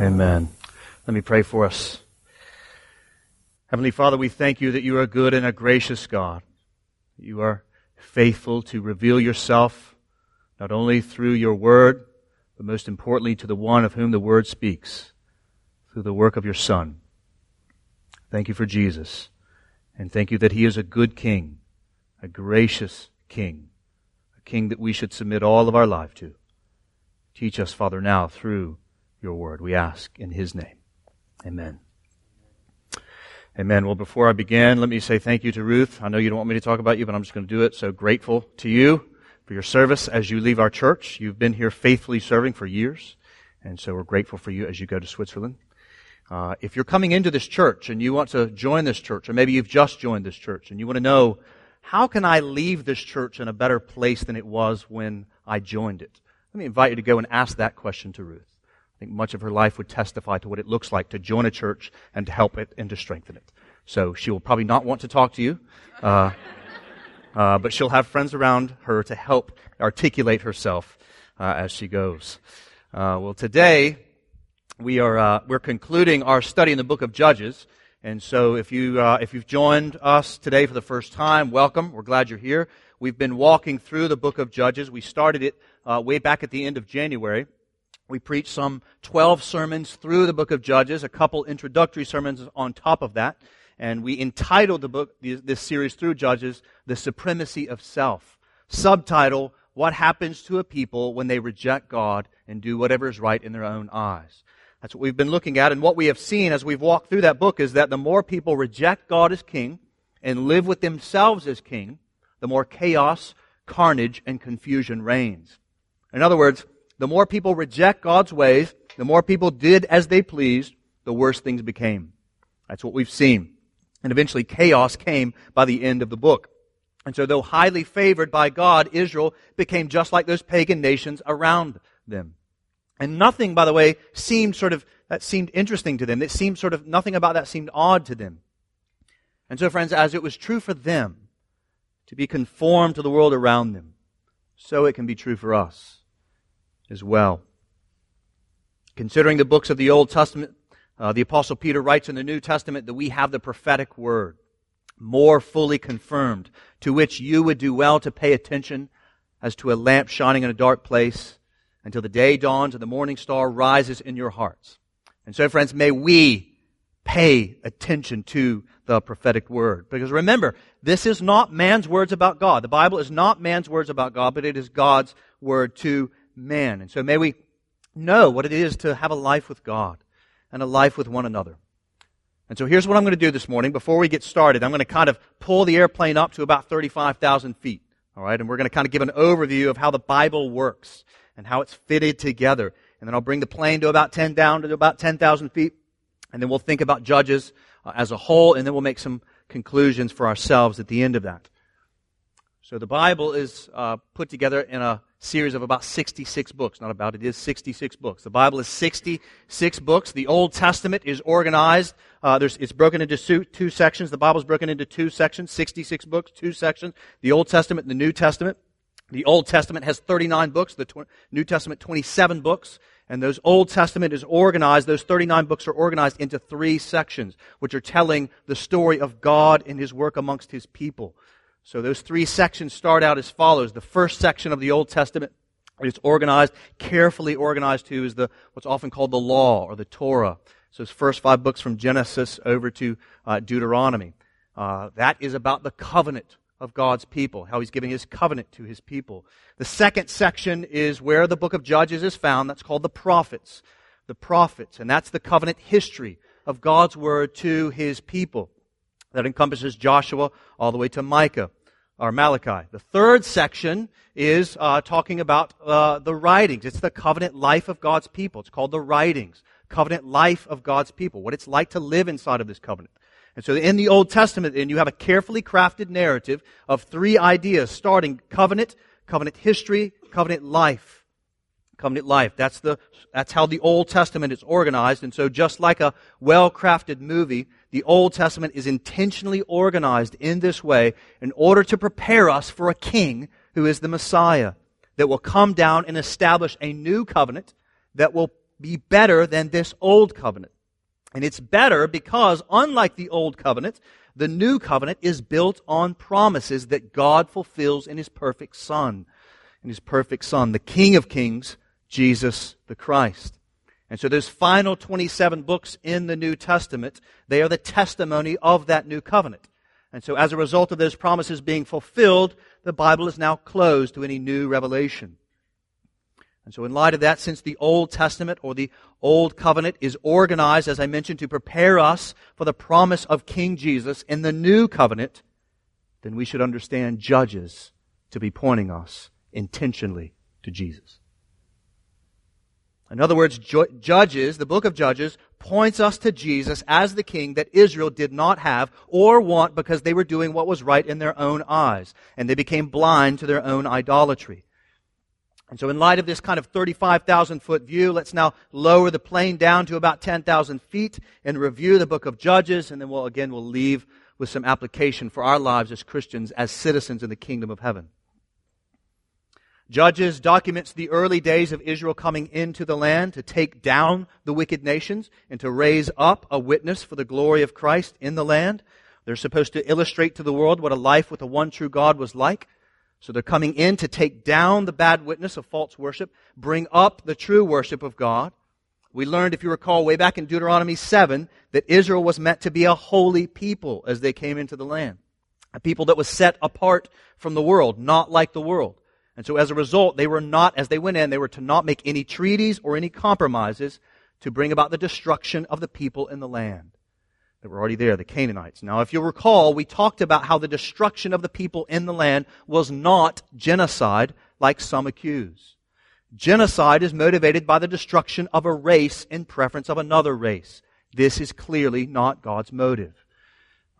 Amen. Let me pray for us. Heavenly Father, we thank you that you are a good and a gracious God. You are faithful to reveal yourself not only through your word, but most importantly to the one of whom the word speaks, through the work of your Son. Thank you for Jesus. And thank you that he is a good king, a gracious king, a king that we should submit all of our life to. Teach us, Father, now through your word. We ask in his name. Amen. Amen. Well, before I begin, let me say thank you to Ruth. I know you don't want me to talk about you, but I'm just going to do it. So grateful to you for your service as you leave our church. You've been here faithfully serving for years. And so we're grateful for you as you go to Switzerland. Uh, if you're coming into this church and you want to join this church, or maybe you've just joined this church and you want to know, how can I leave this church in a better place than it was when I joined it? Let me invite you to go and ask that question to Ruth. I think much of her life would testify to what it looks like to join a church and to help it and to strengthen it. So she will probably not want to talk to you, uh, uh, but she'll have friends around her to help articulate herself uh, as she goes. Uh, well, today we are uh, we're concluding our study in the book of Judges, and so if you uh, if you've joined us today for the first time, welcome. We're glad you're here. We've been walking through the book of Judges. We started it way back at the end of January. We preached some 12 sermons through the book of Judges, a couple introductory sermons on top of that. And we entitled the book, this series through Judges, The Supremacy of Self. Subtitle, What Happens to a People When They Reject God and Do Whatever is Right in Their Own Eyes. That's what we've been looking at. And what we have seen as we've walked through that book is that the more people reject God as king and live with themselves as king, the more chaos, carnage, and confusion reigns. In other words, the more people reject God's ways, the more people did as they pleased, the worse things became. That's what we've seen. And eventually chaos came by the end of the book. And so though highly favored by God, Israel became just like those pagan nations around them. And nothing, by the way, seemed sort of, that seemed interesting to them. It seemed sort of, nothing about that seemed odd to them. And so friends, as it was true for them to be conformed to the world around them, so it can be true for us as well. Considering the books of the Old Testament, uh, the Apostle Peter writes in the New Testament that we have the prophetic word more fully confirmed, to which you would do well to pay attention as to a lamp shining in a dark place until the day dawns and the morning star rises in your hearts. And so, friends, may we pay attention to the prophetic word. Because remember, this is not man's words about God. The Bible is not man's words about God, but it is God's word to man. And so may we know what it is to have a life with God and a life with one another. And so here's what I'm going to do this morning. Before we get started, I'm going to kind of pull the airplane up to about 35,000 feet. All right. And we're going to kind of give an overview of how the Bible works and how it's fitted together. And then I'll bring the plane to about 10 down to about 10,000 feet. And then we'll think about Judges uh, as a whole. And then we'll make some conclusions for ourselves at the end of that. So the Bible is uh, put together in a series of about 66 books. Not about, it is 66 books. The Bible is 66 books. The Old Testament is organized. Uh, it's broken into two, two sections. The Bible is broken into two sections, 66 books, two sections. The Old Testament and the New Testament. The Old Testament has 39 books, the tw- New Testament 27 books, and those Old Testament is organized, those 39 books are organized into three sections, which are telling the story of God and His work amongst His people. So those three sections start out as follows. The first section of the Old Testament is organized, carefully organized to, is the, what's often called the law or the Torah. So it's first five books from Genesis over to uh, Deuteronomy. Uh, that is about the covenant of God's people, how he's giving his covenant to his people. The second section is where the book of Judges is found. That's called the prophets. The prophets. And that's the covenant history of God's word to his people. That encompasses Joshua all the way to Micah or Malachi. The third section is uh, talking about uh, the writings. It's the covenant life of God's people. It's called the writings. Covenant life of God's people. What it's like to live inside of this covenant. And so in the Old Testament, then, you have a carefully crafted narrative of three ideas, starting covenant, covenant history, covenant life. Covenant life. That's the, that's how the Old Testament is organized. And so just like a well-crafted movie, the Old Testament is intentionally organized in this way in order to prepare us for a king who is the Messiah that will come down and establish a new covenant that will be better than this old covenant. And it's better because, unlike the old covenant, the new covenant is built on promises that God fulfills in his perfect Son. In his perfect Son, the King of Kings, Jesus the Christ. And so those final 27 books in the New Testament, they are the testimony of that new covenant. And so as a result of those promises being fulfilled, the Bible is now closed to any new revelation. And so in light of that, since the Old Testament or the Old Covenant is organized, as I mentioned, to prepare us for the promise of King Jesus in the New Covenant, then we should understand Judges to be pointing us intentionally to Jesus. In other words, Judges, the book of Judges, points us to Jesus as the king that Israel did not have or want because they were doing what was right in their own eyes. And they became blind to their own idolatry. And so in light of this kind of 35,000 foot view, let's now lower the plane down to about 10,000 feet and review the book of Judges. And then we'll, again, we'll leave with some application for our lives as Christians, as citizens in the kingdom of heaven. Judges documents the early days of Israel coming into the land to take down the wicked nations and to raise up a witness for the glory of Christ in the land. They're supposed to illustrate to the world what a life with the one true God was like. So they're coming in to take down the bad witness of false worship, bring up the true worship of God. We learned, if you recall, way back in Deuteronomy 7, that Israel was meant to be a holy people as they came into the land. A people that was set apart from the world, not like the world. And so as a result, they were not, as they went in, they were to not make any treaties or any compromises to bring about the destruction of the people in the land that were already there, the Canaanites. Now, if you'll recall, we talked about how the destruction of the people in the land was not genocide like some accuse. Genocide is motivated by the destruction of a race in preference of another race. This is clearly not God's motive.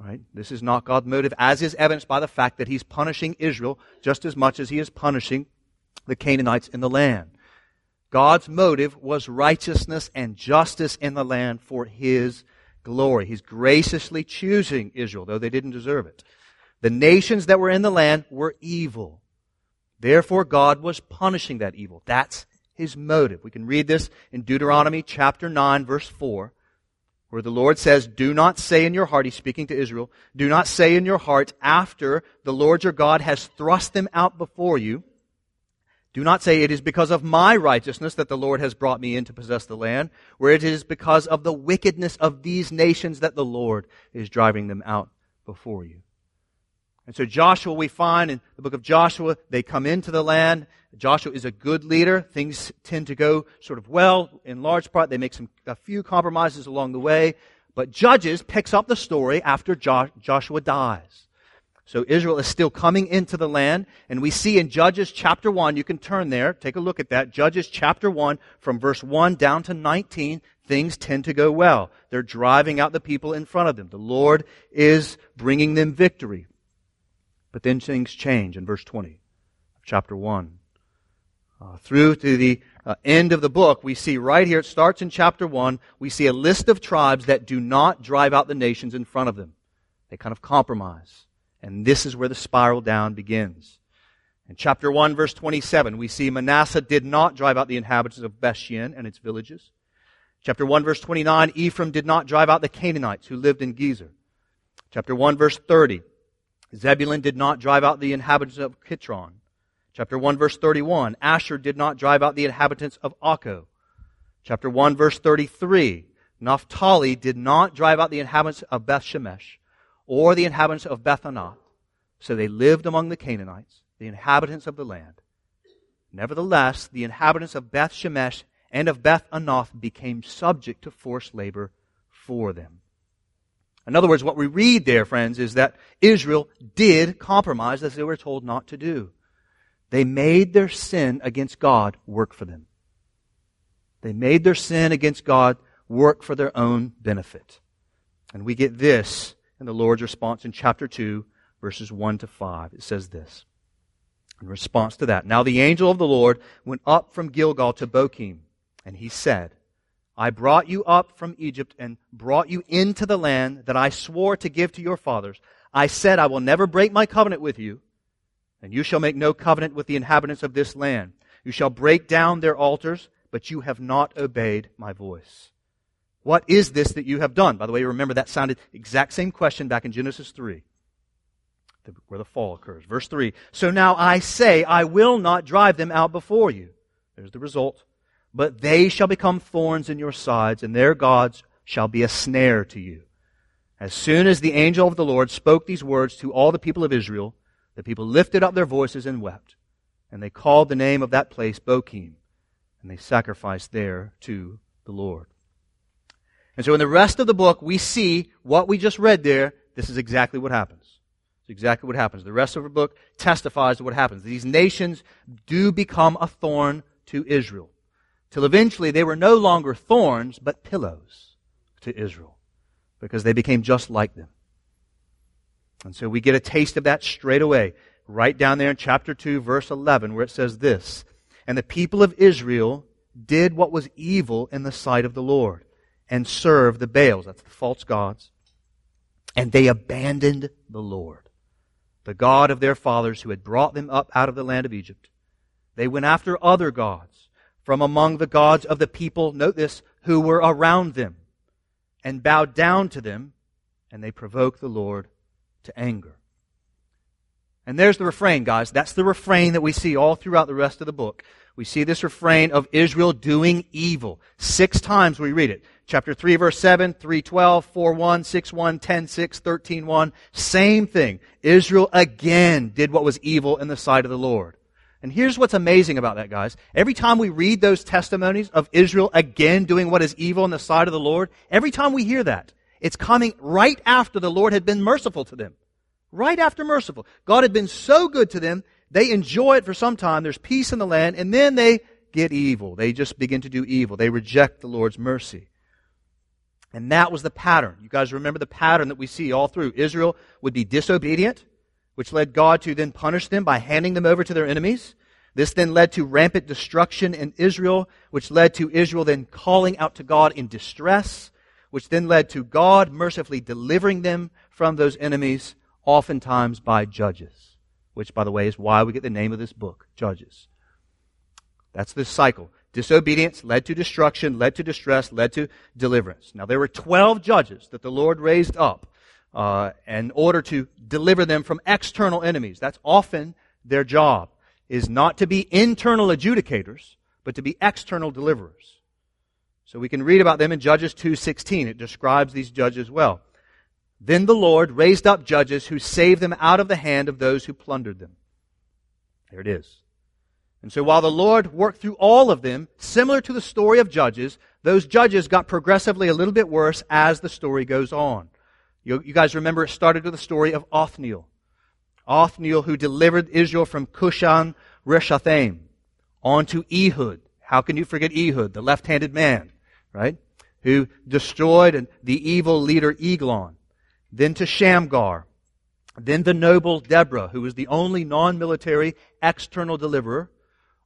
Right? This is not God's motive, as is evidenced by the fact that he's punishing Israel just as much as he is punishing the Canaanites in the land. God's motive was righteousness and justice in the land for his glory. He's graciously choosing Israel, though they didn't deserve it. The nations that were in the land were evil. Therefore, God was punishing that evil. That's his motive. We can read this in Deuteronomy chapter 9, verse 4 where the Lord says, Do not say in your heart, he's speaking to Israel, do not say in your heart after the Lord your God has thrust them out before you. Do not say it is because of my righteousness that the Lord has brought me in to possess the land, where it is because of the wickedness of these nations that the Lord is driving them out before you. And so Joshua, we find in the book of Joshua, they come into the land. Joshua is a good leader. Things tend to go sort of well in large part. They make some, a few compromises along the way. But Judges picks up the story after jo- Joshua dies. So Israel is still coming into the land. And we see in Judges chapter 1, you can turn there, take a look at that. Judges chapter 1, from verse 1 down to 19, things tend to go well. They're driving out the people in front of them. The Lord is bringing them victory. But then things change in verse 20 of chapter 1. Uh, through to the uh, end of the book, we see right here, it starts in chapter 1, we see a list of tribes that do not drive out the nations in front of them. They kind of compromise. And this is where the spiral down begins. In chapter 1, verse 27, we see Manasseh did not drive out the inhabitants of Bethshean and its villages. Chapter 1, verse 29, Ephraim did not drive out the Canaanites who lived in Gezer. Chapter 1, verse 30, Zebulun did not drive out the inhabitants of Kitron. Chapter 1 verse 31, Asher did not drive out the inhabitants of Akko. Chapter 1 verse 33, Naphtali did not drive out the inhabitants of Beth Shemesh or the inhabitants of Beth Anath. So they lived among the Canaanites, the inhabitants of the land. Nevertheless, the inhabitants of Beth Shemesh and of Beth Anath became subject to forced labor for them. In other words, what we read there, friends, is that Israel did compromise as they were told not to do. They made their sin against God work for them. They made their sin against God work for their own benefit. And we get this in the Lord's response in chapter 2, verses 1 to 5. It says this. In response to that, now the angel of the Lord went up from Gilgal to Bochim, and he said, I brought you up from Egypt and brought you into the land that I swore to give to your fathers. I said, I will never break my covenant with you, and you shall make no covenant with the inhabitants of this land. You shall break down their altars, but you have not obeyed my voice. What is this that you have done? By the way, remember that sounded exact same question back in Genesis 3, where the fall occurs. Verse 3 So now I say, I will not drive them out before you. There's the result. But they shall become thorns in your sides, and their gods shall be a snare to you. As soon as the angel of the Lord spoke these words to all the people of Israel, the people lifted up their voices and wept. And they called the name of that place Bochim, and they sacrificed there to the Lord. And so in the rest of the book, we see what we just read there. This is exactly what happens. It's exactly what happens. The rest of the book testifies to what happens. These nations do become a thorn to Israel. Till eventually they were no longer thorns, but pillows to Israel. Because they became just like them. And so we get a taste of that straight away, right down there in chapter 2, verse 11, where it says this And the people of Israel did what was evil in the sight of the Lord and served the Baals, that's the false gods, and they abandoned the Lord, the God of their fathers who had brought them up out of the land of Egypt. They went after other gods from among the gods of the people, note this, who were around them, and bowed down to them, and they provoked the Lord to anger. And there's the refrain, guys. That's the refrain that we see all throughout the rest of the book. We see this refrain of Israel doing evil. Six times we read it. Chapter 3, verse 7, 3, 12, 4, 1, 6, 1, 10, 6, 13, 1. Same thing. Israel again did what was evil in the sight of the Lord. And here's what's amazing about that, guys. Every time we read those testimonies of Israel again doing what is evil in the sight of the Lord, every time we hear that, it's coming right after the Lord had been merciful to them. Right after merciful. God had been so good to them, they enjoy it for some time, there's peace in the land, and then they get evil. They just begin to do evil. They reject the Lord's mercy. And that was the pattern. You guys remember the pattern that we see all through. Israel would be disobedient, which led God to then punish them by handing them over to their enemies. This then led to rampant destruction in Israel, which led to Israel then calling out to God in distress which then led to God mercifully delivering them from those enemies, oftentimes by judges, which, by the way, is why we get the name of this book, Judges. That's the cycle. Disobedience led to destruction, led to distress, led to deliverance. Now, there were 12 judges that the Lord raised up uh, in order to deliver them from external enemies. That's often their job, is not to be internal adjudicators, but to be external deliverers. So we can read about them in Judges 2:16. It describes these judges well. Then the Lord raised up judges who saved them out of the hand of those who plundered them. There it is. And so while the Lord worked through all of them, similar to the story of Judges, those judges got progressively a little bit worse as the story goes on. You, you guys remember it started with the story of Othniel. Othniel who delivered Israel from Cushan Rishathaim on to Ehud. How can you forget Ehud, the left-handed man? Right? Who destroyed the evil leader Eglon. Then to Shamgar. Then the noble Deborah, who was the only non-military external deliverer.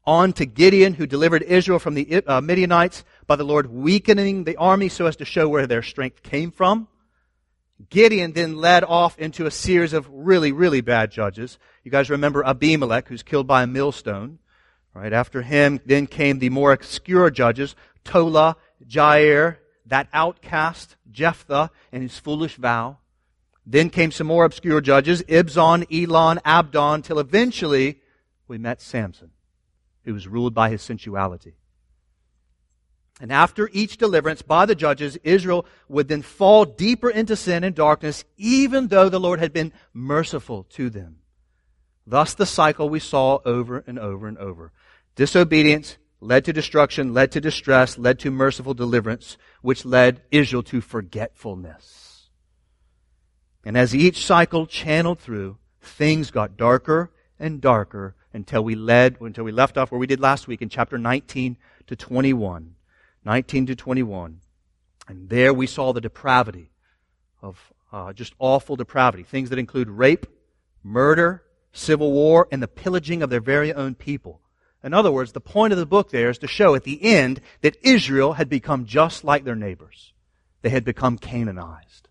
On to Gideon, who delivered Israel from the uh, Midianites by the Lord weakening the army so as to show where their strength came from. Gideon then led off into a series of really, really bad judges. You guys remember Abimelech, who's killed by a millstone. Right after him, then came the more obscure judges, Tola Jair, that outcast, Jephthah, and his foolish vow. Then came some more obscure judges, Ibzan, Elon, Abdon, till eventually we met Samson, who was ruled by his sensuality. And after each deliverance by the judges, Israel would then fall deeper into sin and darkness, even though the Lord had been merciful to them. Thus the cycle we saw over and over and over. Disobedience, led to destruction, led to distress, led to merciful deliverance, which led Israel to forgetfulness. And as each cycle channeled through, things got darker and darker until we led, until we left off where we did last week in chapter 19 to 21. 19 to 21. And there we saw the depravity of uh, just awful depravity. Things that include rape, murder, civil war, and the pillaging of their very own people. In other words, the point of the book there is to show at the end that Israel had become just like their neighbors. They had become Canaanized.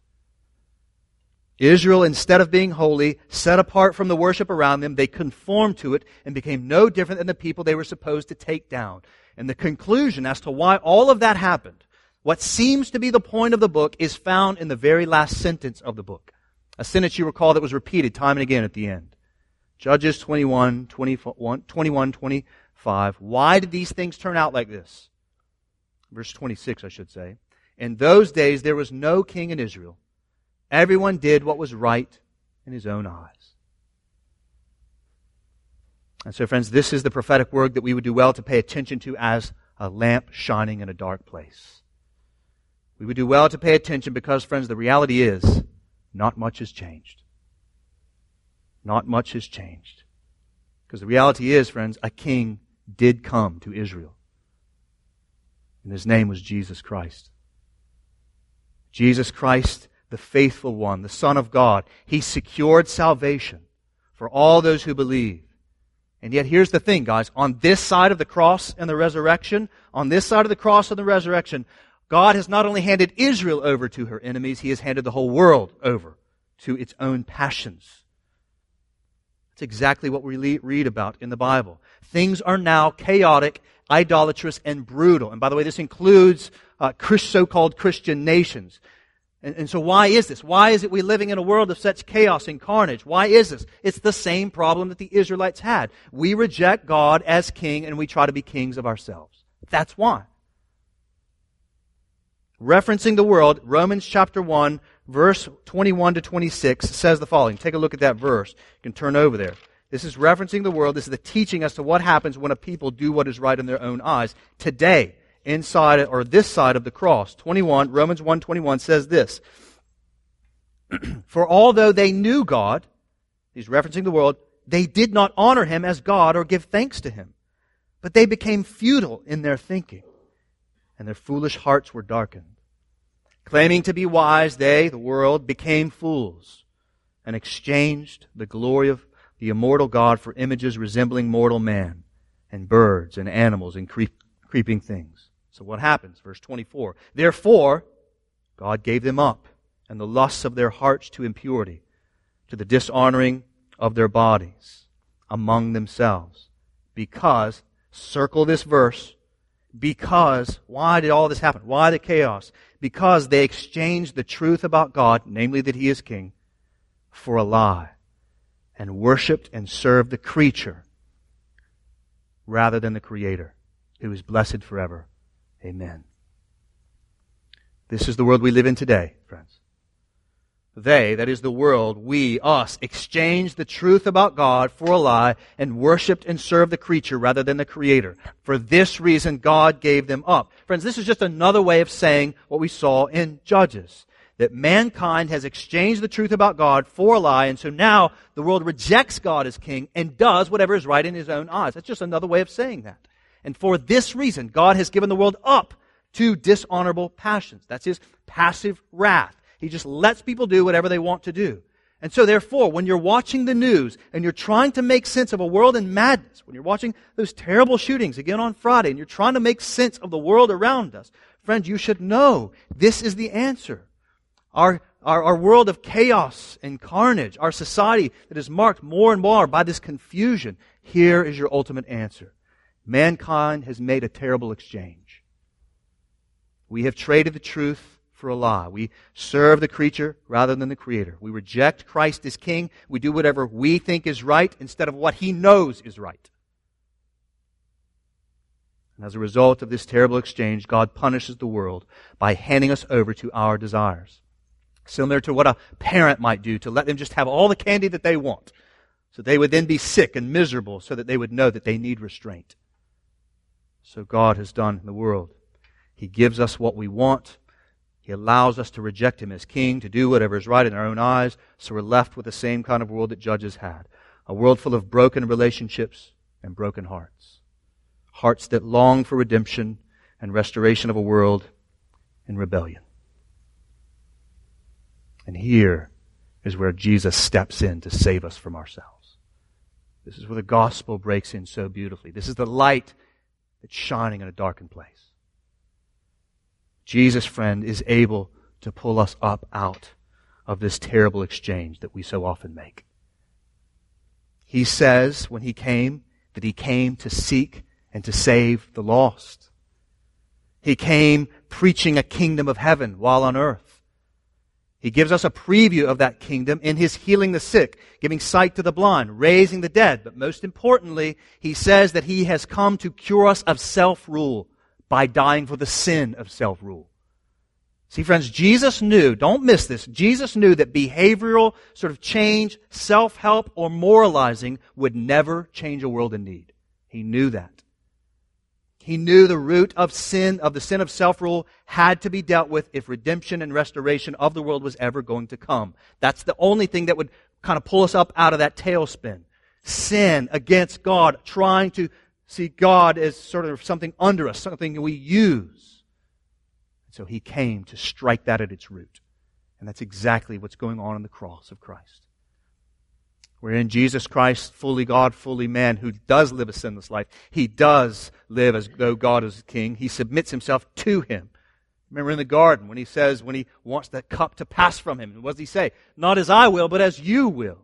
Israel, instead of being holy, set apart from the worship around them, they conformed to it and became no different than the people they were supposed to take down. And the conclusion as to why all of that happened, what seems to be the point of the book, is found in the very last sentence of the book. A sentence you recall that was repeated time and again at the end. Judges 21, 21, 21 25. Why did these things turn out like this? Verse 26, I should say. In those days there was no king in Israel Everyone did what was right in his own eyes. And so, friends, this is the prophetic word that we would do well to pay attention to as a lamp shining in a dark place. We would do well to pay attention because, friends, the reality is not much has changed. Not much has changed. Because the reality is, friends, a king did come to Israel. And his name was Jesus Christ. Jesus Christ the faithful one, the Son of God. He secured salvation for all those who believe. And yet here's the thing, guys. On this side of the cross and the resurrection, on this side of the cross and the resurrection, God has not only handed Israel over to her enemies, He has handed the whole world over to its own passions. That's exactly what we read about in the Bible. Things are now chaotic, idolatrous, and brutal. And by the way, this includes uh, so-called Christian nations. And, and, so why is this? Why is it we living in a world of such chaos and carnage? Why is this? It's the same problem that the Israelites had. We reject God as king and we try to be kings of ourselves. That's why. Referencing the world, Romans chapter 1, verse 21 to 26 says the following. Take a look at that verse. You can turn over there. This is referencing the world. This is the teaching as to what happens when a people do what is right in their own eyes. Today, inside or this side of the cross. 21, Romans 1:21 says this. For although they knew God, he's referencing the world, they did not honor him as God or give thanks to him. But they became futile in their thinking, and their foolish hearts were darkened. Claiming to be wise, they, the world, became fools and exchanged the glory of the immortal God for images resembling mortal man and birds and animals and creep, creeping things. So what happens? Verse 24. Therefore, God gave them up and the lusts of their hearts to impurity, to the dishonoring of their bodies among themselves. Because, circle this verse, because, why did all this happen? Why the chaos? Because they exchanged the truth about God, namely that He is King, for a lie, and worshiped and served the creature rather than the Creator, who is blessed forever. Amen. This is the world we live in today, friends. They, that is the world, we, us, exchanged the truth about God for a lie and worshiped and served the creature rather than the creator. For this reason, God gave them up. Friends, this is just another way of saying what we saw in Judges. That mankind has exchanged the truth about God for a lie, and so now the world rejects God as king and does whatever is right in his own eyes. That's just another way of saying that. And for this reason, God has given the world up to dishonorable passions. That's his passive wrath. He just lets people do whatever they want to do. And so therefore, when you're watching the news and you're trying to make sense of a world in madness, when you're watching those terrible shootings again on Friday and you're trying to make sense of the world around us, friends, you should know this is the answer. Our, our, our world of chaos and carnage, our society that is marked more and more by this confusion, here is your ultimate answer. Mankind has made a terrible exchange. We have traded the truth for a lie. We serve the creature rather than the creator. We reject Christ as king. We do whatever we think is right instead of what he knows is right. And as a result of this terrible exchange, God punishes the world by handing us over to our desires. Similar to what a parent might do to let them just have all the candy that they want. So they would then be sick and miserable so that they would know that they need restraint. So God has done in the world. He gives us what we want. He allows us to reject Him as King, to do whatever is right in our own eyes, so we're left with the same kind of world that Judges had. A world full of broken relationships and broken hearts. Hearts that long for redemption and restoration of a world in rebellion. And here is where Jesus steps in to save us from ourselves. This is where the gospel breaks in so beautifully. This is the light that's shining in a darkened place. Jesus, friend, is able to pull us up out of this terrible exchange that we so often make. He says when he came that he came to seek and to save the lost. He came preaching a kingdom of heaven while on earth. He gives us a preview of that kingdom in his healing the sick, giving sight to the blind, raising the dead. But most importantly, he says that he has come to cure us of self-rule by dying for the sin of self-rule. See, friends, Jesus knew, don't miss this, Jesus knew that behavioral sort of change, self-help, or moralizing would never change a world in need. He knew that. He knew the root of sin, of the sin of self-rule, had to be dealt with if redemption and restoration of the world was ever going to come. That's the only thing that would kind of pull us up out of that tailspin. Sin against God, trying to see God as sort of something under us, something we use. So he came to strike that at its root. And that's exactly what's going on in the cross of Christ. Wherein Jesus Christ, fully God, fully man, who does live a sinless life, he does live as though God is king. He submits himself to him. Remember in the garden when he says, when he wants that cup to pass from him, what does he say? Not as I will, but as you will.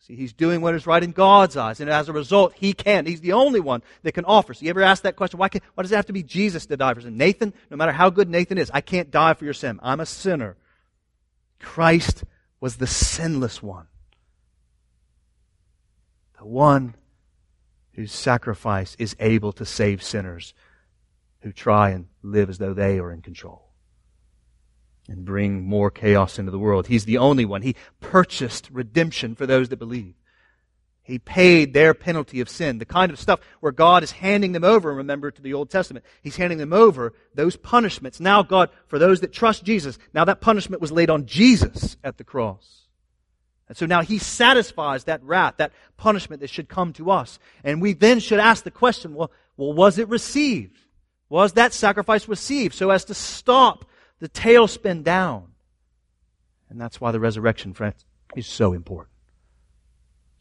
See, he's doing what is right in God's eyes, and as a result, he can. He's the only one that can offer. So you ever ask that question? Why, can, why does it have to be Jesus to die for sin? Nathan, no matter how good Nathan is, I can't die for your sin. I'm a sinner. Christ was the sinless one. The one whose sacrifice is able to save sinners who try and live as though they are in control and bring more chaos into the world. He's the only one. He purchased redemption for those that believe. He paid their penalty of sin. The kind of stuff where God is handing them over, remember to the Old Testament, He's handing them over those punishments. Now God, for those that trust Jesus, now that punishment was laid on Jesus at the cross. And so now He satisfies that wrath, that punishment that should come to us. And we then should ask the question, well, well was it received? Was that sacrifice received so as to stop the tailspin down. And that's why the resurrection, friends, is so important.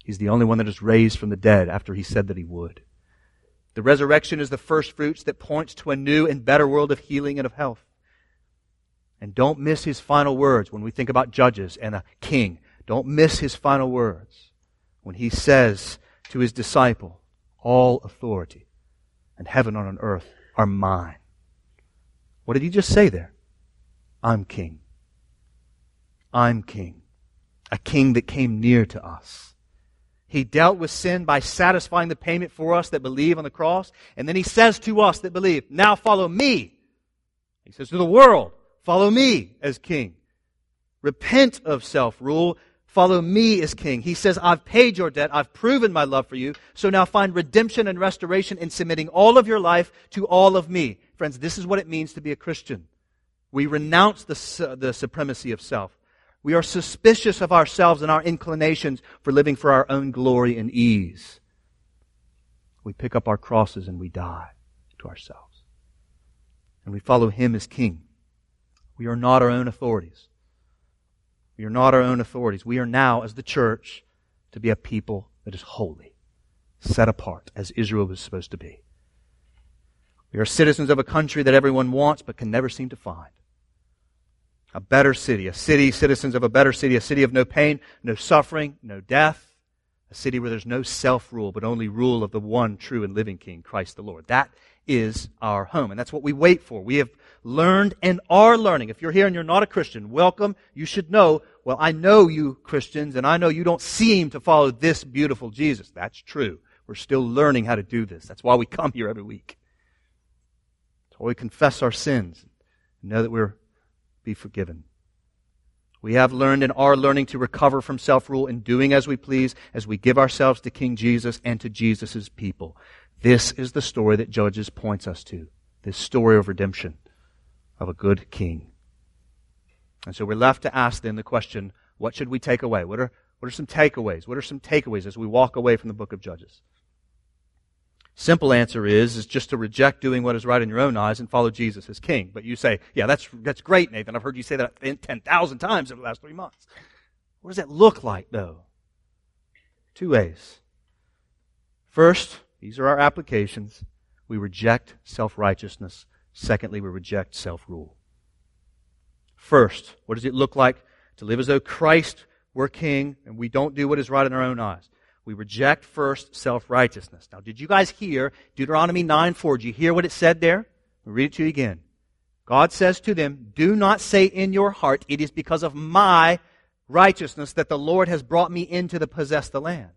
He's the only one that is raised from the dead after he said that he would. The resurrection is the first fruits that points to a new and better world of healing and of health. And don't miss his final words when we think about judges and a king. Don't miss his final words when he says to his disciple, All authority and heaven on earth are mine. What did he just say there? I'm king. I'm king. A king that came near to us. He dealt with sin by satisfying the payment for us that believe on the cross. And then he says to us that believe, now follow me. He says to the world, follow me as king. Repent of self-rule. Follow me as king. He says, I've paid your debt. I've proven my love for you. So now find redemption and restoration in submitting all of your life to all of me. Friends, this is what it means to be a Christian. We renounce the, the supremacy of self. We are suspicious of ourselves and our inclinations for living for our own glory and ease. We pick up our crosses and we die to ourselves. And we follow Him as King. We are not our own authorities. We are not our own authorities. We are now, as the church, to be a people that is holy, set apart, as Israel was supposed to be. We are citizens of a country that everyone wants but can never seem to find. A better city, a city, citizens of a better city, a city of no pain, no suffering, no death, a city where there's no self rule, but only rule of the one true and living King, Christ the Lord. That is our home, and that's what we wait for. We have learned and are learning. If you're here and you're not a Christian, welcome. You should know, well, I know you Christians, and I know you don't seem to follow this beautiful Jesus. That's true. We're still learning how to do this. That's why we come here every week. That's why we confess our sins know that we're be forgiven. We have learned and are learning to recover from self rule in doing as we please as we give ourselves to King Jesus and to Jesus' people. This is the story that Judges points us to. This story of redemption of a good king. And so we're left to ask then the question, what should we take away? What are, what are some takeaways? What are some takeaways as we walk away from the book of Judges? Simple answer is, is just to reject doing what is right in your own eyes and follow Jesus as king. But you say, yeah, that's, that's great, Nathan. I've heard you say that 10,000 times over the last three months. What does that look like, though? Two ways. First, these are our applications. We reject self-righteousness. Secondly, we reject self-rule. First, what does it look like to live as though Christ were king, and we don't do what is right in our own eyes. We reject first self righteousness. Now, did you guys hear Deuteronomy 9 4? Did you hear what it said there? I'll read it to you again. God says to them, Do not say in your heart, It is because of my righteousness that the Lord has brought me in to possess the land.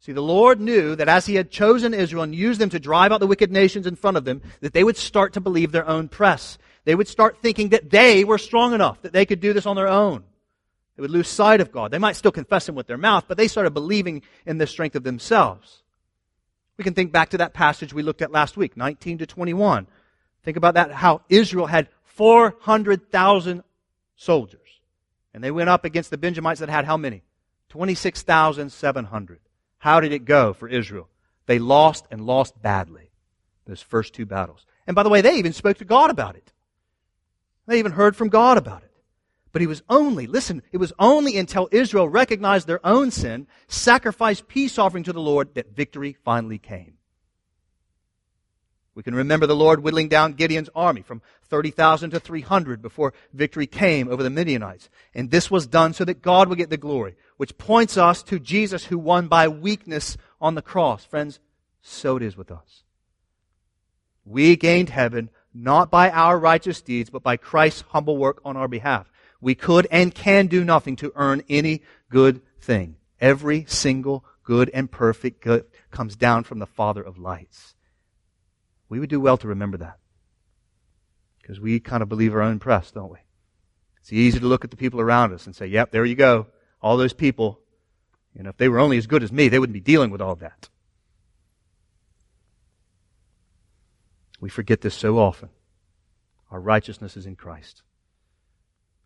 See, the Lord knew that as He had chosen Israel and used them to drive out the wicked nations in front of them, that they would start to believe their own press. They would start thinking that they were strong enough, that they could do this on their own. They would lose sight of God. They might still confess Him with their mouth, but they started believing in the strength of themselves. We can think back to that passage we looked at last week, 19 to 21. Think about that, how Israel had 400,000 soldiers. And they went up against the Benjamites that had how many? 26,700. How did it go for Israel? They lost and lost badly those first two battles. And by the way, they even spoke to God about it. They even heard from God about it. But it was only, listen, it was only until Israel recognized their own sin, sacrificed peace offering to the Lord, that victory finally came. We can remember the Lord whittling down Gideon's army from 30,000 to 300 before victory came over the Midianites. And this was done so that God would get the glory, which points us to Jesus who won by weakness on the cross. Friends, so it is with us. We gained heaven not by our righteous deeds, but by Christ's humble work on our behalf. We could and can do nothing to earn any good thing. Every single good and perfect good comes down from the Father of lights. We would do well to remember that. Because we kind of believe our own press, don't we? It's easy to look at the people around us and say, yep, there you go. All those people, you know, if they were only as good as me, they wouldn't be dealing with all that. We forget this so often. Our righteousness is in Christ.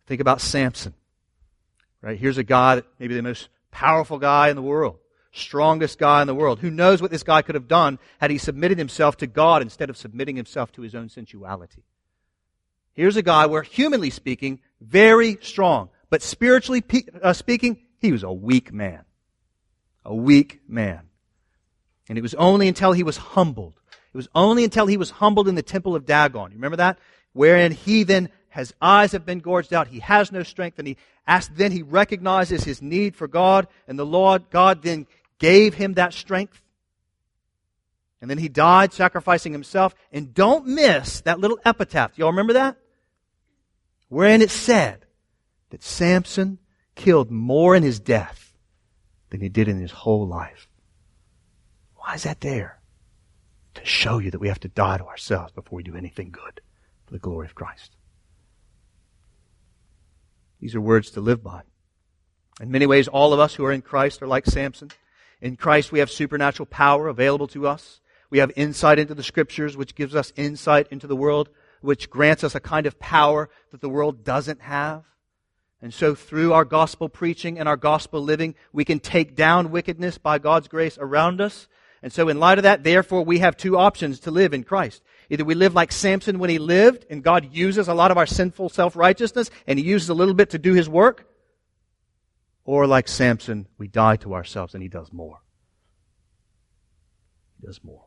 Think about Samson. Right? Here's a guy that maybe the most powerful guy in the world strongest guy in the world. Who knows what this guy could have done had he submitted himself to God instead of submitting himself to his own sensuality? Here's a guy where, humanly speaking, very strong, but spiritually uh, speaking, he was a weak man. A weak man. And it was only until he was humbled. It was only until he was humbled in the temple of Dagon. You remember that? Wherein he then, his eyes have been gorged out. He has no strength. And he asks, then he recognizes his need for God. And the Lord, God then gave him that strength. And then he died sacrificing himself. And don't miss that little epitaph. Y'all remember that? Wherein it said that Samson killed more in his death than he did in his whole life. Why is that there? To show you that we have to die to ourselves before we do anything good for the glory of Christ. These are words to live by. In many ways, all of us who are in Christ are like Samson. In Christ, we have supernatural power available to us. We have insight into the scriptures, which gives us insight into the world, which grants us a kind of power that the world doesn't have. And so through our gospel preaching and our gospel living, we can take down wickedness by God's grace around us. And so in light of that, therefore, we have two options to live in Christ. Either we live like Samson when he lived, and God uses a lot of our sinful self-righteousness, and he uses a little bit to do his work, or like Samson, we die to ourselves and he does more. He does more.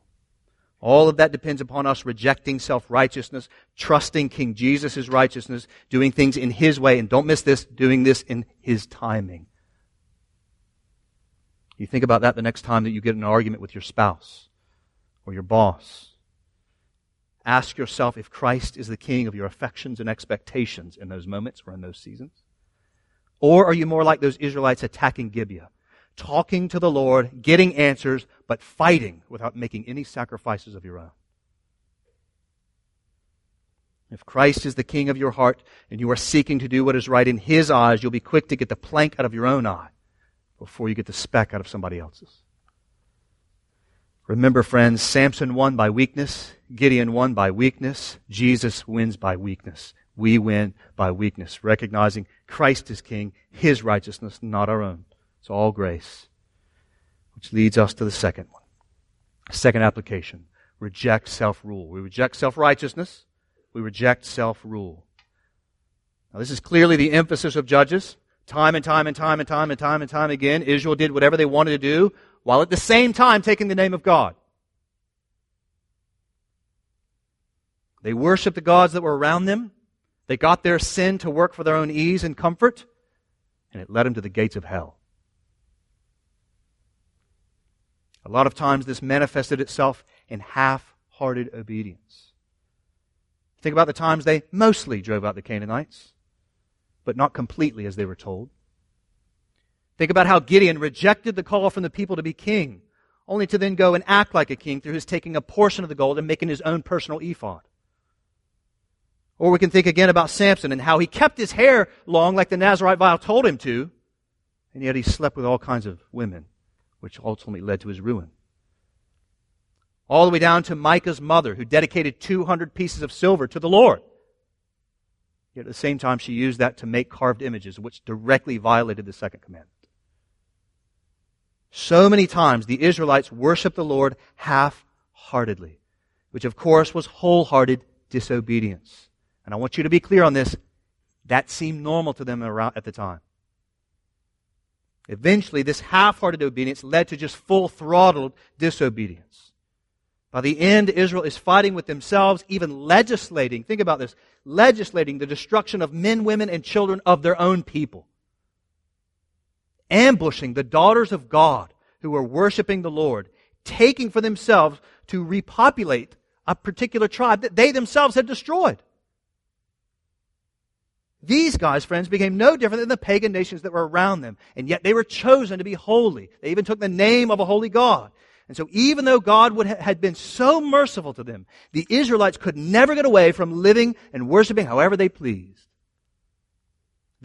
All of that depends upon us rejecting self-righteousness, trusting King Jesus' righteousness, doing things in His way, and don't miss this, doing this in His timing. You think about that the next time that you get in an argument with your spouse or your boss. Ask yourself if Christ is the king of your affections and expectations in those moments or in those seasons. Or are you more like those Israelites attacking Gibeah? Talking to the Lord, getting answers, but fighting without making any sacrifices of your own. If Christ is the king of your heart and you are seeking to do what is right in his eyes, you'll be quick to get the plank out of your own eye before you get the speck out of somebody else's. Remember, friends, Samson won by weakness, Gideon won by weakness, Jesus wins by weakness. We win by weakness, recognizing Christ is King, His righteousness, not our own. It's all grace. Which leads us to the second one. Second application. Reject self-rule. We reject self-righteousness. We reject self-rule. Now this is clearly the emphasis of Judges. Time and time and time and time and time and time again, Israel did whatever they wanted to do, while at the same time taking the name of God. They worshiped the gods that were around them. They got their sin to work for their own ease and comfort, and it led them to the gates of hell. A lot of times this manifested itself in half hearted obedience. Think about the times they mostly drove out the Canaanites, but not completely as they were told. Think about how Gideon rejected the call from the people to be king, only to then go and act like a king through his taking a portion of the gold and making his own personal ephod. Or we can think again about Samson and how he kept his hair long like the Nazarite vow told him to, and yet he slept with all kinds of women which ultimately led to his ruin. All the way down to Micah's mother, who dedicated 200 pieces of silver to the Lord. Yet at the same time, she used that to make carved images, which directly violated the second commandment. So many times the Israelites worshiped the Lord half heartedly, which of course was wholehearted disobedience. And I want you to be clear on this. That seemed normal to them at the time. Eventually, this half hearted obedience led to just full throttled disobedience. By the end, Israel is fighting with themselves, even legislating, think about this, legislating the destruction of men, women, and children of their own people. Ambushing the daughters of God who were worshiping the Lord, taking for themselves to repopulate a particular tribe that they themselves had destroyed. These guys, friends, became no different than the pagan nations that were around them, and yet they were chosen to be holy. They even took the name of a holy God. And so even though God would ha- had been so merciful to them, the Israelites could never get away from living and worshiping however they pleased.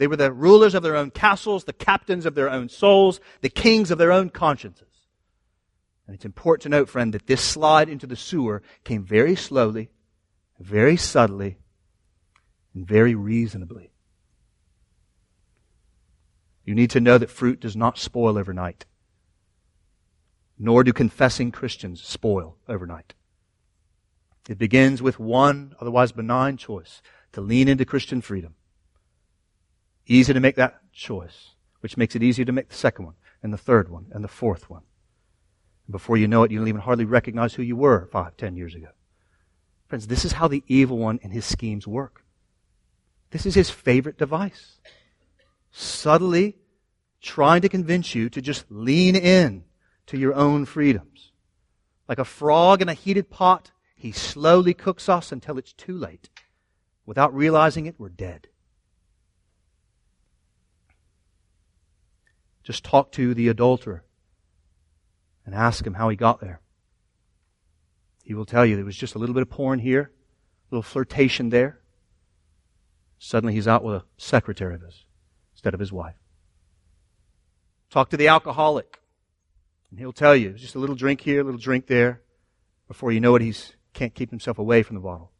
They were the rulers of their own castles, the captains of their own souls, the kings of their own consciences. And it's important to note, friend, that this slide into the sewer came very slowly, very subtly, and very reasonably. You need to know that fruit does not spoil overnight, nor do confessing Christians spoil overnight. It begins with one otherwise benign choice to lean into Christian freedom. Easy to make that choice, which makes it easier to make the second one, and the third one, and the fourth one. And before you know it, you don't even hardly recognize who you were five, ten years ago. Friends, this is how the evil one and his schemes work. This is his favorite device subtly trying to convince you to just lean in to your own freedoms. Like a frog in a heated pot, he slowly cooks us until it's too late. Without realizing it, we're dead. Just talk to the adulterer and ask him how he got there. He will tell you there was just a little bit of porn here, a little flirtation there. Suddenly he's out with a secretary of his instead of his wife. Talk to the alcoholic, and he'll tell you just a little drink here, a little drink there. Before you know it, he can't keep himself away from the bottle.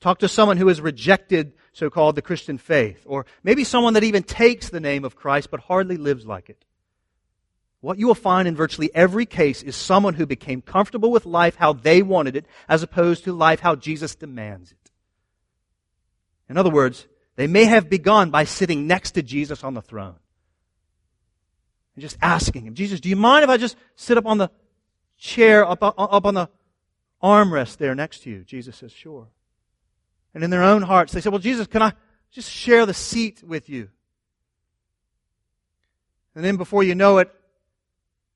Talk to someone who has rejected so called the Christian faith, or maybe someone that even takes the name of Christ but hardly lives like it. What you will find in virtually every case is someone who became comfortable with life how they wanted it, as opposed to life how Jesus demands it. In other words, they may have begun by sitting next to Jesus on the throne and just asking him, Jesus, do you mind if I just sit up on the chair, up, up, up on the armrest there next to you? Jesus says, sure. And in their own hearts, they said, well, Jesus, can I just share the seat with you? And then before you know it,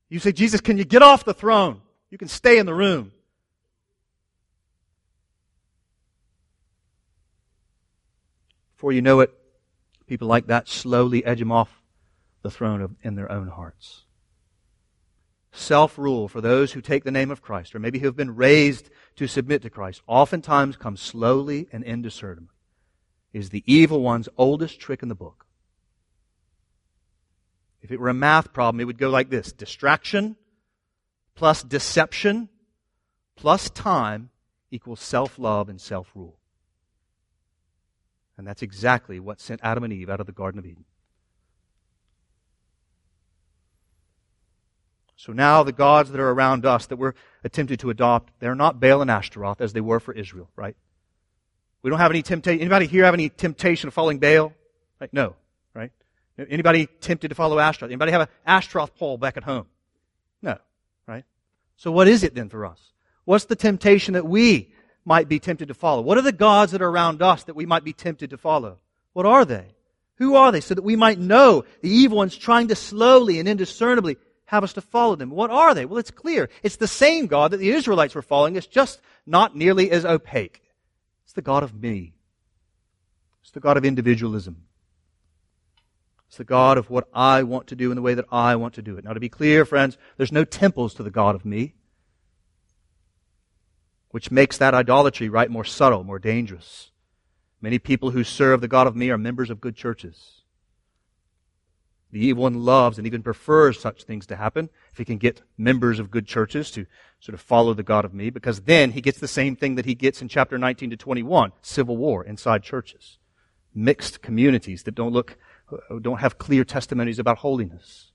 you say, Jesus, can you get off the throne? You can stay in the room. Before you know it, people like that slowly edge him off the throne of, in their own hearts. Self rule for those who take the name of Christ, or maybe who have been raised to submit to Christ, oftentimes comes slowly and indiscernibly. Is the evil one's oldest trick in the book. If it were a math problem, it would go like this distraction plus deception plus time equals self love and self rule. And that's exactly what sent Adam and Eve out of the Garden of Eden. So now the gods that are around us that we're attempted to adopt, they're not Baal and Ashtaroth as they were for Israel, right? We don't have any temptation. Anybody here have any temptation of following Baal? Right? No, right? Anybody tempted to follow Ashtaroth? Anybody have an Ashtaroth pole back at home? No, right? So what is it then for us? What's the temptation that we might be tempted to follow? What are the gods that are around us that we might be tempted to follow? What are they? Who are they? So that we might know the evil ones trying to slowly and indiscernibly have us to follow them. What are they? Well, it's clear. It's the same God that the Israelites were following. It's just not nearly as opaque. It's the God of me. It's the God of individualism. It's the God of what I want to do in the way that I want to do it. Now, to be clear, friends, there's no temples to the God of me, which makes that idolatry, right, more subtle, more dangerous. Many people who serve the God of me are members of good churches. The evil one loves and even prefers such things to happen if he can get members of good churches to sort of follow the God of me, because then he gets the same thing that he gets in chapter 19 to 21 civil war inside churches, mixed communities that don't look, don't have clear testimonies about holiness.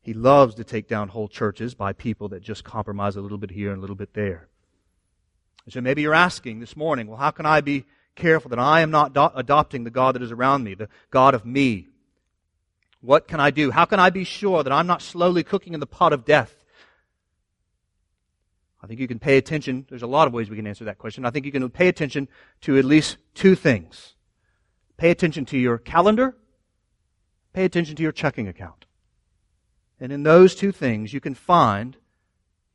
He loves to take down whole churches by people that just compromise a little bit here and a little bit there. so maybe you're asking this morning, well, how can I be careful that I am not do- adopting the God that is around me, the God of me? What can I do? How can I be sure that I'm not slowly cooking in the pot of death? I think you can pay attention. There's a lot of ways we can answer that question. I think you can pay attention to at least two things. Pay attention to your calendar. Pay attention to your checking account. And in those two things, you can find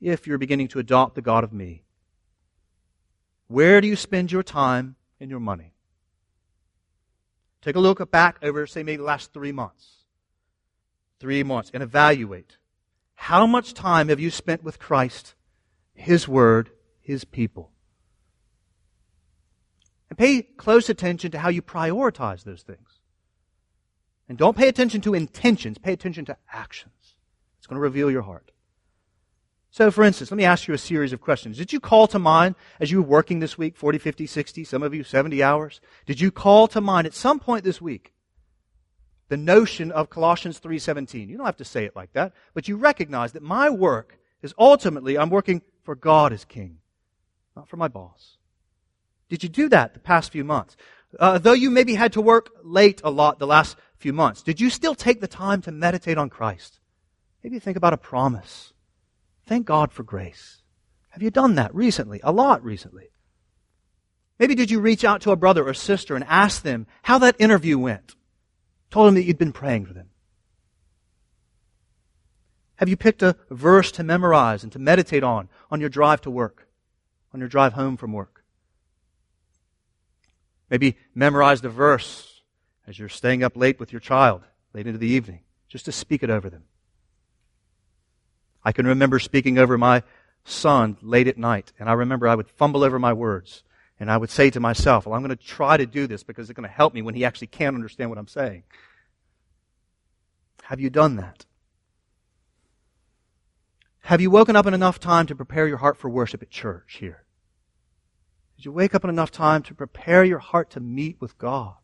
if you're beginning to adopt the God of me. Where do you spend your time and your money? Take a look back over, say, maybe the last three months three months and evaluate how much time have you spent with Christ, His Word, His people? And pay close attention to how you prioritize those things. And don't pay attention to intentions, pay attention to actions. It's going to reveal your heart. So, for instance, let me ask you a series of questions. Did you call to mind as you were working this week, 40, 50, 60, some of you 70 hours? Did you call to mind at some point this week the notion of Colossians 3:17. You don't have to say it like that, but you recognize that my work is ultimately I'm working for God as king, not for my boss. Did you do that the past few months? Uh, though you maybe had to work late a lot the last few months, did you still take the time to meditate on Christ? Maybe think about a promise. Thank God for grace. Have you done that recently? A lot recently. Maybe did you reach out to a brother or sister and ask them how that interview went? Told them that you'd been praying for them. Have you picked a verse to memorize and to meditate on on your drive to work, on your drive home from work? Maybe memorized a verse as you're staying up late with your child, late into the evening, just to speak it over them. I can remember speaking over my son late at night, and I remember I would fumble over my words, and I would say to myself, Well, I'm going to try to do this because it's going to help me when he actually can't understand what I'm saying. Have you done that? Have you woken up in enough time to prepare your heart for worship at church here? Did you wake up in enough time to prepare your heart to meet with God?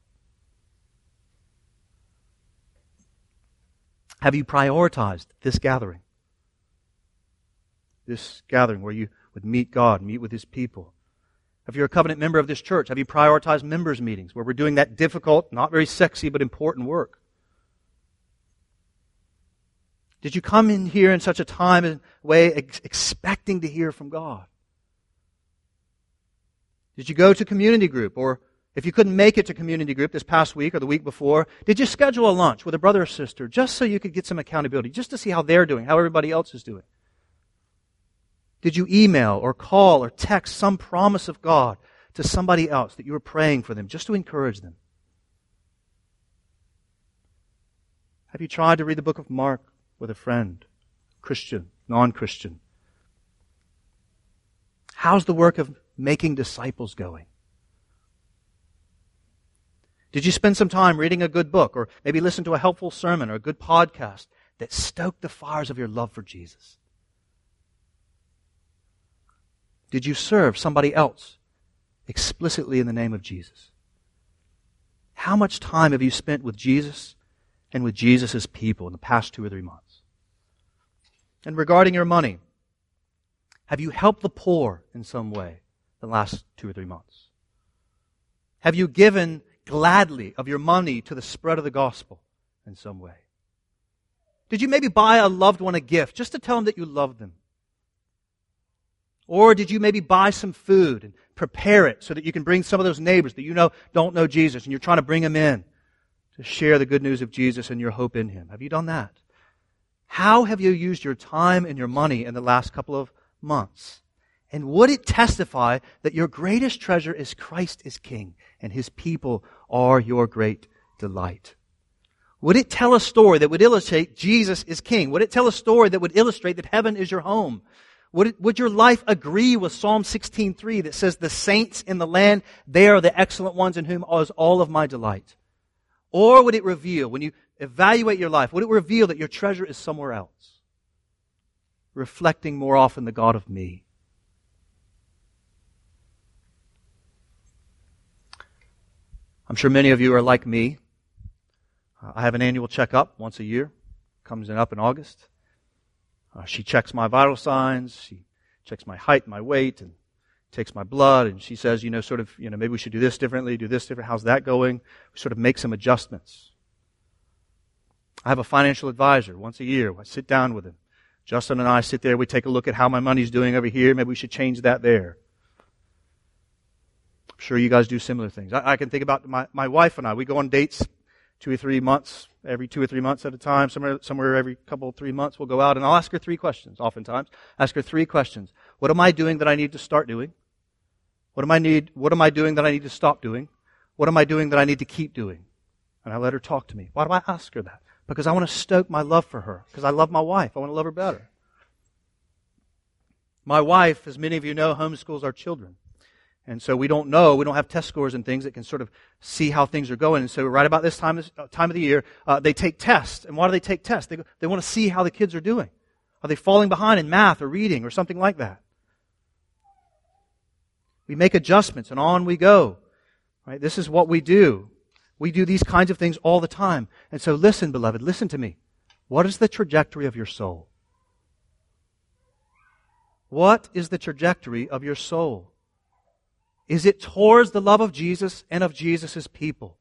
Have you prioritized this gathering? This gathering where you would meet God, meet with His people. If you're a covenant member of this church, have you prioritized members' meetings where we're doing that difficult, not very sexy, but important work? Did you come in here in such a time and way ex- expecting to hear from God? Did you go to community group or if you couldn't make it to community group this past week or the week before, did you schedule a lunch with a brother or sister just so you could get some accountability, just to see how they're doing, how everybody else is doing? Did you email or call or text some promise of God to somebody else that you were praying for them just to encourage them? Have you tried to read the book of Mark with a friend, Christian, non Christian? How's the work of making disciples going? Did you spend some time reading a good book or maybe listen to a helpful sermon or a good podcast that stoked the fires of your love for Jesus? Did you serve somebody else explicitly in the name of Jesus? How much time have you spent with Jesus and with Jesus' people in the past two or three months? And regarding your money, have you helped the poor in some way the last two or three months? Have you given gladly of your money to the spread of the gospel in some way? Did you maybe buy a loved one a gift just to tell them that you love them? Or did you maybe buy some food and prepare it so that you can bring some of those neighbors that you know don't know Jesus and you're trying to bring them in to share the good news of Jesus and your hope in Him? Have you done that? How have you used your time and your money in the last couple of months? And would it testify that your greatest treasure is Christ is King and His people are your great delight? Would it tell a story that would illustrate Jesus is King? Would it tell a story that would illustrate that heaven is your home? Would, would your life agree with Psalm 16.3 that says, the saints in the land, they are the excellent ones in whom is all of my delight? Or would it reveal, when you evaluate your life, would it reveal that your treasure is somewhere else? Reflecting more often the God of me. I'm sure many of you are like me. Uh, I have an annual checkup once a year. Comes in up in August. Uh, she checks my vital signs. She checks my height, my weight, and takes my blood. And she says, you know, sort of, you know, maybe we should do this differently, do this different. How's that going? We sort of make some adjustments. I have a financial advisor once a year. I sit down with him. Justin and I sit there. We take a look at how my money's doing over here. Maybe we should change that there. I'm sure you guys do similar things. I, I can think about my, my wife and I. We go on dates two or three months, every two or three months at a time, somewhere, somewhere every couple, of three months, we'll go out and I'll ask her three questions, oftentimes. Ask her three questions. What am I doing that I need to start doing? What am I need, what am I doing that I need to stop doing? What am I doing that I need to keep doing? And I let her talk to me. Why do I ask her that? Because I want to stoke my love for her. Because I love my wife. I want to love her better. My wife, as many of you know, homeschools our children. And so we don't know, we don't have test scores and things that can sort of see how things are going. And so right about this time, uh, time of the year, uh, they take tests. And why do they take tests? They, they want to see how the kids are doing. Are they falling behind in math or reading or something like that? We make adjustments and on we go. Right? This is what we do. We do these kinds of things all the time. And so listen, beloved, listen to me. What is the trajectory of your soul? What is the trajectory of your soul? Is it towards the love of Jesus and of Jesus' people?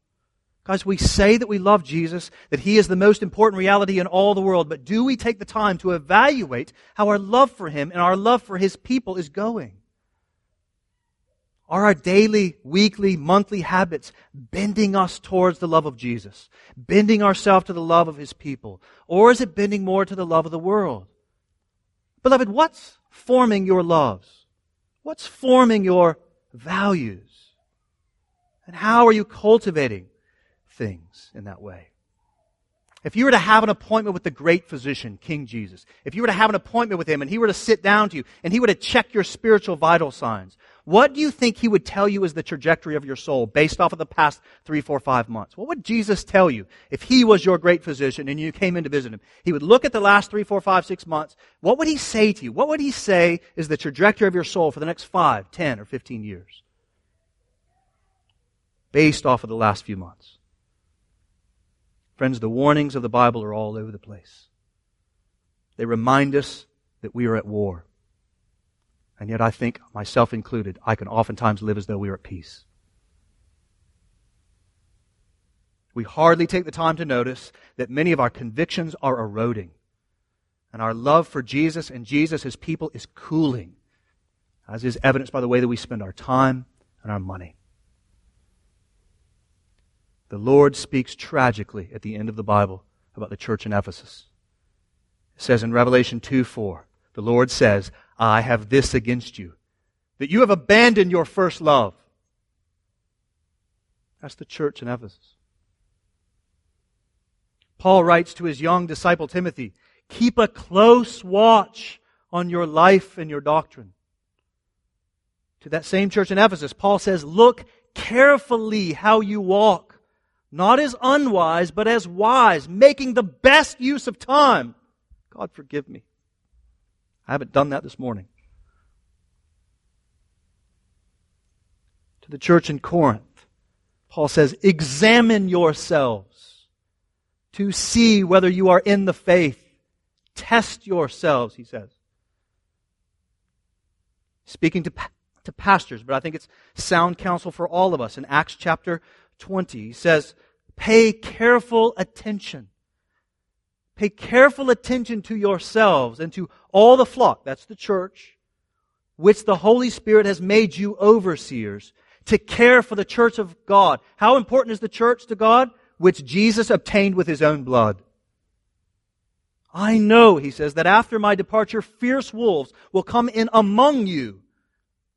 Guys, we say that we love Jesus, that He is the most important reality in all the world, but do we take the time to evaluate how our love for Him and our love for His people is going? Are our daily, weekly, monthly habits bending us towards the love of Jesus? Bending ourselves to the love of His people? Or is it bending more to the love of the world? Beloved, what's forming your loves? What's forming your values? And how are you cultivating things in that way? If you were to have an appointment with the great physician, King Jesus, if you were to have an appointment with him and he were to sit down to you and he were to check your spiritual vital signs, what do you think he would tell you is the trajectory of your soul based off of the past three, four, five months? What would Jesus tell you if he was your great physician and you came in to visit him? He would look at the last three, four, five, six months. What would he say to you? What would he say is the trajectory of your soul for the next five, ten, or fifteen years? Based off of the last few months. Friends, the warnings of the Bible are all over the place. They remind us that we are at war. And yet I think, myself included, I can oftentimes live as though we are at peace. We hardly take the time to notice that many of our convictions are eroding. And our love for Jesus and Jesus, his people, is cooling, as is evidenced by the way that we spend our time and our money the Lord speaks tragically at the end of the Bible about the church in Ephesus. It says in Revelation 2 4, the Lord says, I have this against you, that you have abandoned your first love. That's the church in Ephesus. Paul writes to his young disciple Timothy, keep a close watch on your life and your doctrine. To that same church in Ephesus, Paul says, look carefully how you walk not as unwise, but as wise, making the best use of time. God forgive me. I haven't done that this morning. To the church in Corinth, Paul says, examine yourselves to see whether you are in the faith. Test yourselves, he says. Speaking to, to pastors, but I think it's sound counsel for all of us. In Acts chapter 20. He says, Pay careful attention. Pay careful attention to yourselves and to all the flock, that's the church, which the Holy Spirit has made you overseers to care for the church of God. How important is the church to God? Which Jesus obtained with his own blood. I know, he says, that after my departure, fierce wolves will come in among you,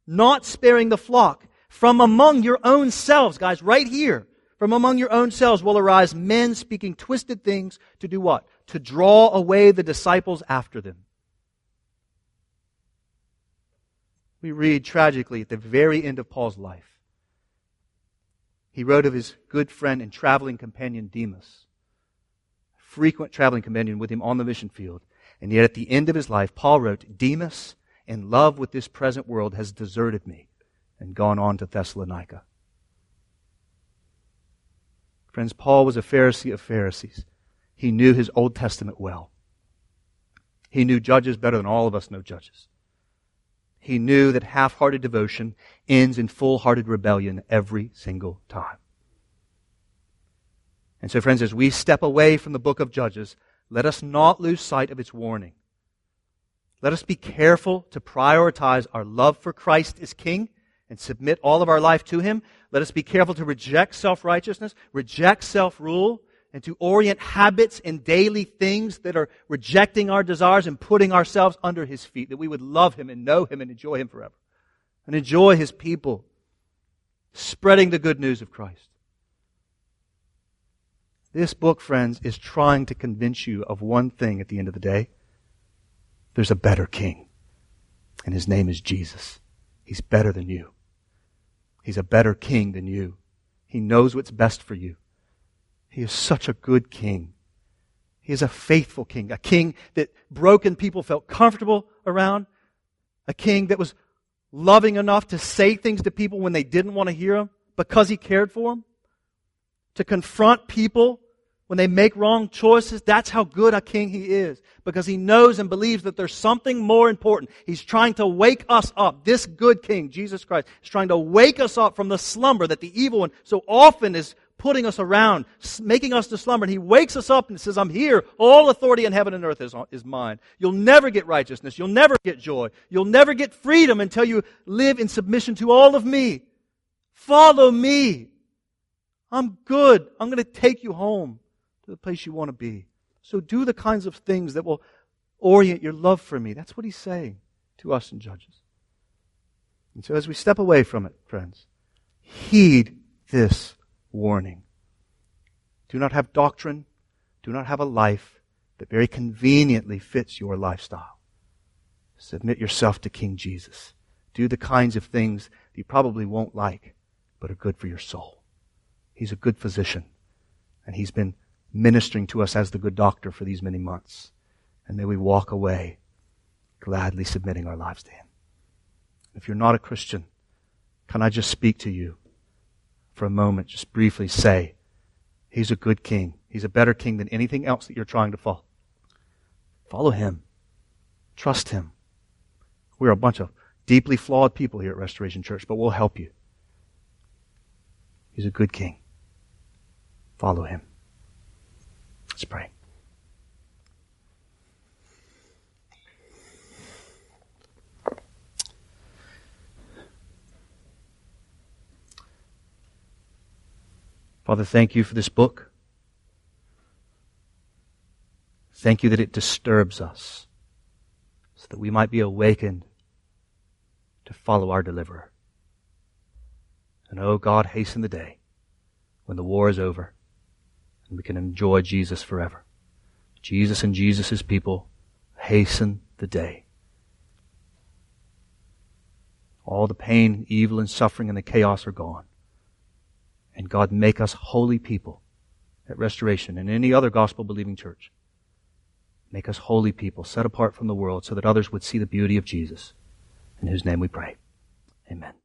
not sparing the flock. From among your own selves, guys, right here, from among your own selves will arise men speaking twisted things to do what? To draw away the disciples after them. We read tragically at the very end of Paul's life. He wrote of his good friend and traveling companion Demas frequent traveling companion with him on the mission field. And yet at the end of his life, Paul wrote, Demas, in love with this present world, has deserted me and gone on to Thessalonica. Friends, Paul was a Pharisee of Pharisees. He knew his Old Testament well. He knew judges better than all of us know judges. He knew that half hearted devotion ends in full hearted rebellion every single time. And so, friends, as we step away from the book of Judges, let us not lose sight of its warning. Let us be careful to prioritize our love for Christ as King and submit all of our life to Him. Let us be careful to reject self righteousness, reject self rule, and to orient habits and daily things that are rejecting our desires and putting ourselves under His feet, that we would love Him and know Him and enjoy Him forever. And enjoy His people, spreading the good news of Christ. This book, friends, is trying to convince you of one thing at the end of the day. There's a better king. And his name is Jesus. He's better than you. He's a better king than you. He knows what's best for you. He is such a good king. He is a faithful king, a king that broken people felt comfortable around, a king that was loving enough to say things to people when they didn't want to hear them because he cared for them to confront people when they make wrong choices. That's how good a king he is because he knows and believes that there's something more important. He's trying to wake us up. This good king, Jesus Christ, is trying to wake us up from the slumber that the evil one so often is putting us around, making us to slumber. And he wakes us up and says, I'm here. All authority in heaven and earth is, is mine. You'll never get righteousness. You'll never get joy. You'll never get freedom until you live in submission to all of me. Follow me. I'm good. I'm going to take you home the place you want to be. So do the kinds of things that will orient your love for me. That's what he's saying to us in Judges. And so as we step away from it, friends, heed this warning. Do not have doctrine. Do not have a life that very conveniently fits your lifestyle. Submit yourself to King Jesus. Do the kinds of things you probably won't like, but are good for your soul. He's a good physician. And He's been ministering to us as the good doctor for these many months. And may we walk away gladly submitting our lives to Him. If you're not a Christian, can I just speak to you for a moment? Just briefly say, He's a good king. He's a better king than anything else that you're trying to follow. Follow Him. Trust Him. We're a bunch of deeply flawed people here at Restoration Church, but we'll help you. He's a good king. Follow him. Let's pray. Father, thank you for this book. Thank you that it disturbs us so that we might be awakened to follow our deliverer. And oh God, hasten the day when the war is over and we can enjoy Jesus forever. Jesus and Jesus' people hasten the day. All the pain, evil, and suffering and the chaos are gone. And God, make us holy people at Restoration and any other gospel believing church. Make us holy people, set apart from the world, so that others would see the beauty of Jesus. In whose name we pray. Amen.